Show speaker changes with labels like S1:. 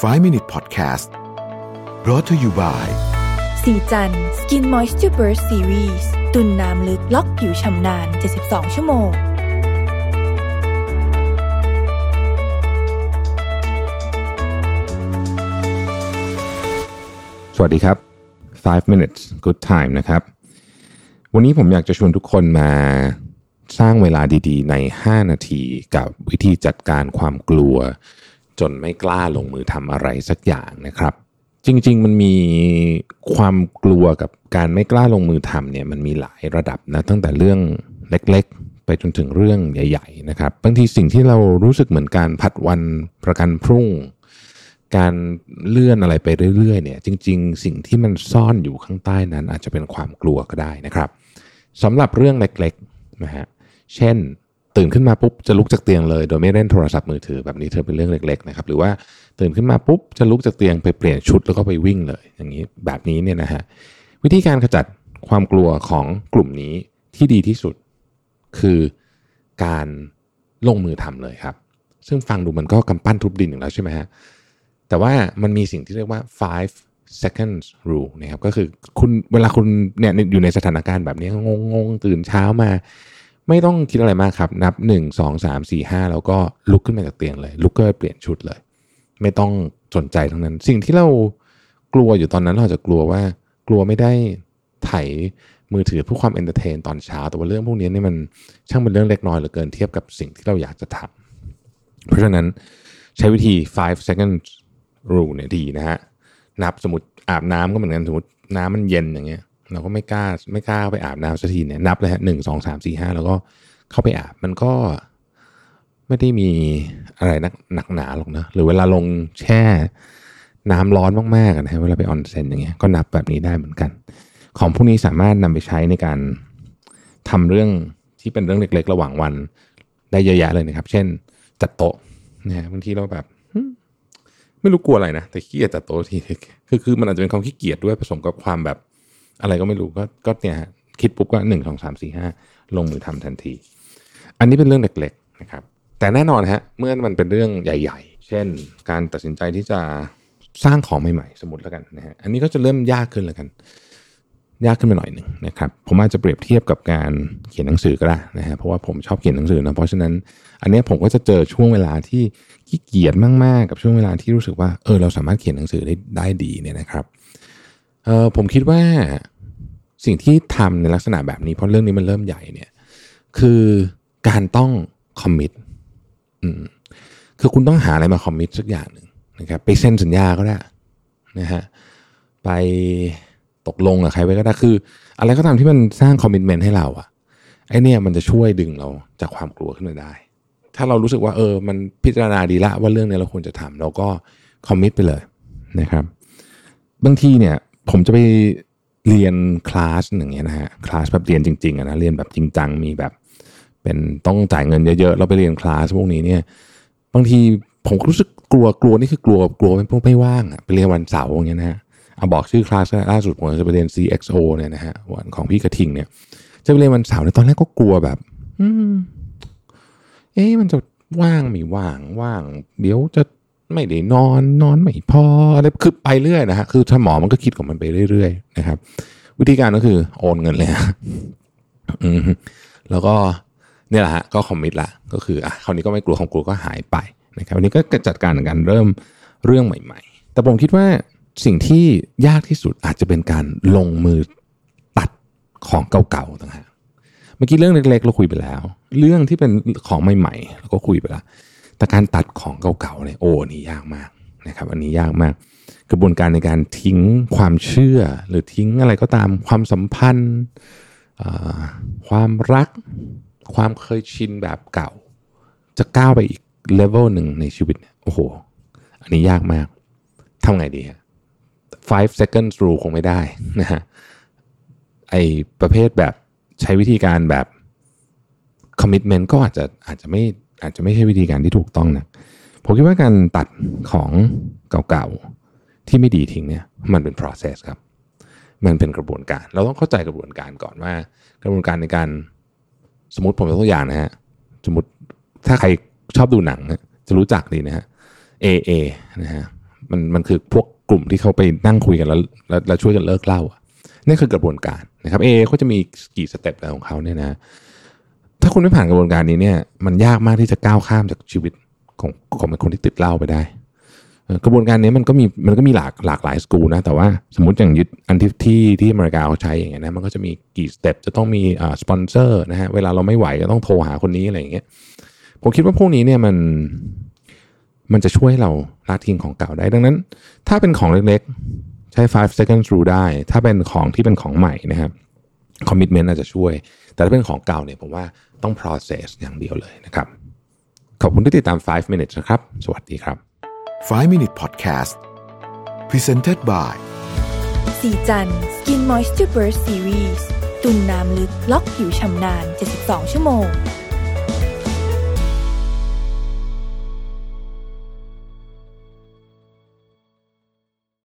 S1: 5 Minute Podcast brought to you by
S2: สีจัน Skin Moisture Burst Series ตุนน้ำลึกล็อกผิวชำนาน 72 ชั่วโมง
S3: สวัสดีครับ 5 minutes good time นะครับ วันนี้ผมอยากจะชวนทุกคนมาสร้างเวลาดีๆ ใน 5 นาทีกับวิธีจัดการความกลัว จนไม่กล้าลงมือทำอะไรสักอย่างนะครับ จริง ๆ มันมีความกลัวกับการไม่กล้าลงมือทำเนี่ยมันมีหลายระดับนะตั้งแต่เรื่องเล็กๆ ไปจนถึงเรื่องใหญ่ ๆ นะครับบางทีสิ่งที่เรารู้สึกเหมือนการผัดวันประกันพรุ่ง การเลื่อนอะไรไปเรื่อยๆเนี่ยจริง ๆ สิ่งที่มันซ่อนอยู่ข้างใต้นั้น อาจจะเป็นความกลัวก็ได้นะครับสำหรับเรื่องเล็กๆนะฮะเช่น ตื่นขึ้นมาปุ๊บจะลุกจากเตียงเลย โดยไม่เล่นโทรศัพท์มือถือแบบนี้เธอเป็นเรื่องเล็กๆนะครับหรือว่าตื่นขึ้นมาปุ๊บจะลุกจากเตียงไปเปลี่ยนชุดแล้วก็ไปวิ่งเลย อย่างนี้แบบนี้เนี่ยนะฮะวิธีการขจัดความกลัวของกลุ่มนี้ที่ดีที่สุด คือการลงมือทำเลยครับ ซึ่งฟังดูมันก็กำปั้นทุบดินอย่างแล้วใช่ไหมฮะแต่ว่ามันมีสิ่งที่เรียกว่า five seconds rule นะครับก็คือคุณเวลาคุณเนี่ยอยู่ในสถานการณ์แบบนี้งงงๆตื่นเช้ามา ไม่ต้องคิดอะไรมากครับ นับ 1 2 3 4 5 แล้วก็ลุกขึ้นมาจากเตียงเลย ลุกก็เปลี่ยนชุดเลย ไม่ต้องสนใจทั้งนั้น สิ่งที่เรากลัวอยู่ตอนนั้นเราจะกลัวว่า กลัวไม่ได้ไถมือถือเพื่อความ entertain ตอนเช้า แต่ว่าเรื่องพวกนี้นี่มันช่างเป็นเรื่องเล็กน้อยเหลือเกินเทียบกับสิ่งที่เราอยากจะทำเพราะฉะนั้นใช้วิธี 5 seconds rule เนี่ยดีนะฮะนับสมมติอาบน้ำก็เหมือนกันสมมติน้ำมันเย็นอย่างเงี้ย เราก็ไม่กล้าไม่กล้าไปอาบน้ำสักทีเนี่ยนับเลยฮะหนึ่งสองสามสี่ห้าแล้วก็เข้าไปอาบมันก็ไม่ได้มีอะไรนักหนักหนาหรอกนะหรือเวลาลงแช่น้ำร้อนมากๆนะฮะเวลาไปออนเซ็นอย่างเงี้ยก็นับแบบนี้ได้เหมือนกัน ของพวกนี้สามารถนำไปใช้ในการทำเรื่องที่เป็นเรื่องเล็ก ๆ ระหว่างวันได้เยอะแยะเลยนะครับ เช่น จัดโต๊ะนะฮะบางทีเราแบบไม่รู้กลัวอะไรนะแต่ขี้เกียจจัดโต๊ะทีคือคือมันอาจจะเป็นความขี้เกียจด้วยผสมกับความแบบ อะไรก็ไม่รู้ก็ก็เนี่ยฮะคิดปุ๊บก็หนึ่งสองสามสี่ห้าลงมือทำทันที อันนี้เป็นเรื่องเล็กๆนะครับ แต่แน่นอนฮะเมื่อมันเป็นเรื่องใหญ่ ๆ เช่น การตัดสินใจที่จะสร้างของใหม่ๆ สมมติแล้วกันนะฮะอันนี้ก็จะเริ่มยากขึ้นแล้วกัน ยากขึ้นมาหน่อยหนึ่งนะครับ ผมอาจจะเปรียบเทียบกับการเขียนหนังสือก็ได้นะฮะเพราะว่าผมชอบเขียนหนังสือนะเพราะฉะนั้น อันนี้ผมก็จะเจอช่วงเวลาที่ขี้เกียจมากๆ กับช่วงเวลาที่รู้สึกว่าเออเราสามารถเขียนหนังสือได้ได้ดีเนี่ยนะครับเออผมคิดว่า สิ่งที่ทำในลักษณะแบบนี้เพราะเรื่องนี้มันเริ่มใหญ่เนี่ย คือการต้องคอมมิตอืมคือคุณต้องหาอะไรมาคอมมิตสักอย่างหนึ่งนะครับ ไปเซ็นสัญญาก็ได้นะฮะไปตกลงกับใครไว้ก็ได้คือ อะไรก็ตามที่มันสร้างคอมมิตเมนต์ให้เราอะไอเนี่ยมันจะช่วยดึงเราจากความกลัวขึ้นมาได้ ถ้าเรารู้สึกว่าเออ มันพิจารณาดีละว่าเรื่องนี้เราควรจะทำเราก็คอมมิตไปเลยนะครับ บางทีเนี่ย ผมจะไป เรียนคลาสอย่างเงี้ยนะฮะคลาสแบบเรียนจริงๆอะนะเรียนแบบจริงจังมีแบบ เป็นต้องจ่ายเงินเยอะๆเราไปเรียนคลาสพวกนี้เนี่ย บางทีผมรู้สึกกลัวกลัวนี่คือกลัวกลัวเป็นพวกไม่ว่างอะไปเรียนวันเสาร์อย่างเงี้ยนะฮะเอาบอกชื่อคลาสล่าสุดผมจะไปเรียน CXO เนี่ยนะฮะวันของพี่กระทิงเนี่ย จะไปเรียนวันเสาร์เนี่ยตอนแรกก็กลัวแบบ อืม เอ๊ะมันจะว่างไม่ว่างว่าง เดี๋ยวจะ ไม่ได้นอนนอนไม่พออะไรคือไปเรื่อยนะฮะคือสมองมันก็คิดของมันไปเรื่อยๆนะครับ วิธีการก็คือโอนเงินเลยฮะอืมแล้วก็เนี่ยแหละฮะก็คอมมิตละก็คืออะคราวนี้ก็ไม่กลัวของกลัวก็หายไปนะครับวันนี้ก็จัดการกันเริ่มเรื่องใหม่ ๆ แต่ผมคิดว่าสิ่งที่ยากที่สุดอาจจะเป็นการลงมือตัดของเก่าๆต่างหากเมื่อกี้เรื่องเล็กๆเราคุยไปแล้ว เรื่องที่เป็นของใหม่ๆเราก็คุยไปแล้ว แต่การตัดของเก่าๆเนี่ยโอ้นนี้ยากมากนะครับ อันนี้ยากมาก กระบวนการในการทิ้งความเชื่อ หรือทิ้งอะไรก็ตามความสัมพันธ์ความรัก ความเคยชินแบบเก่า จะก้าวไปอีกเลเวลหนึ่งในชีวิตโอ้โห อันนี้ยากมากทำไงดีฮะ five seconds rule คงไม่ได้นะฮะไอประเภทแบบใช้วิธีการแบบ commitment ก็อาจจะอาจจะไม่ อาจจะไม่ใช่วิธีการที่ถูกต้องนะผมคิดว่าการตัดของเก่าๆที่ไม่ดีทิ้งเนี่ยมันเป็น process ครับ มันเป็นกระบวนการ เราต้องเข้าใจกระบวนการก่อนว่า กระบวนการในการสมมติผมยกตัวอย่างนะฮะสมมติถ้าใครชอบดูหนังจะรู้จักดีนะฮะ AA นะฮะมันมันคือพวกกลุ่มที่เขาไปนั่งคุยกันแล้วแล้วช่วยกันเลิกเล้าอะนี่คือกระบวนการนะครับเอเขาจะมีกี่สเต็ปอะไรของเขาเนี่ยนะ ถ้าคุณไม่ผ่านกระบวนการนี้เนี่ย มันยากมากที่จะก้าวข้ามจากชีวิตของของเป็นคนที่ติดเหล้าไปได้กระบวนการนี้มันก็มีมันก็มีหลากหลากหลายสกูลนะแต่ว่าสมมติอย่างยึดอันที่ที่ที่อเมริกาเขาใช้อย่างเงี้ยนะมันก็จะมีกี่ step จะต้องมีอ่าสปอนเซอร์นะฮะเวลาเราไม่ไหวก็ต้องโทรหาคนนี้อะไรอย่างเงี้ยผมคิดว่าพวกนี้เนี่ยมันมันจะช่วยให้เราละทิ้งของเก่าได้ดังนั้น ถ้าเป็นของเล็กๆ ใช้ 5 seconds rule ได้ ถ้าเป็นของที่เป็นของใหม่นะครับ commitment อาจจะช่วย แต่ถ้าเป็นของเก่าเนี่ยผมว่าต้อง process อย่างเดียวเลยนะครับ ขอบคุณที่ติดตาม 5 minutes นะครับ สวัสดีครับ
S1: 5 Minute Podcast Presented by
S2: สีจัน Skin Moisture Burst Series ตุ่มน้ำลึกล็อกผิวชำนาน 72 ชั่วโมง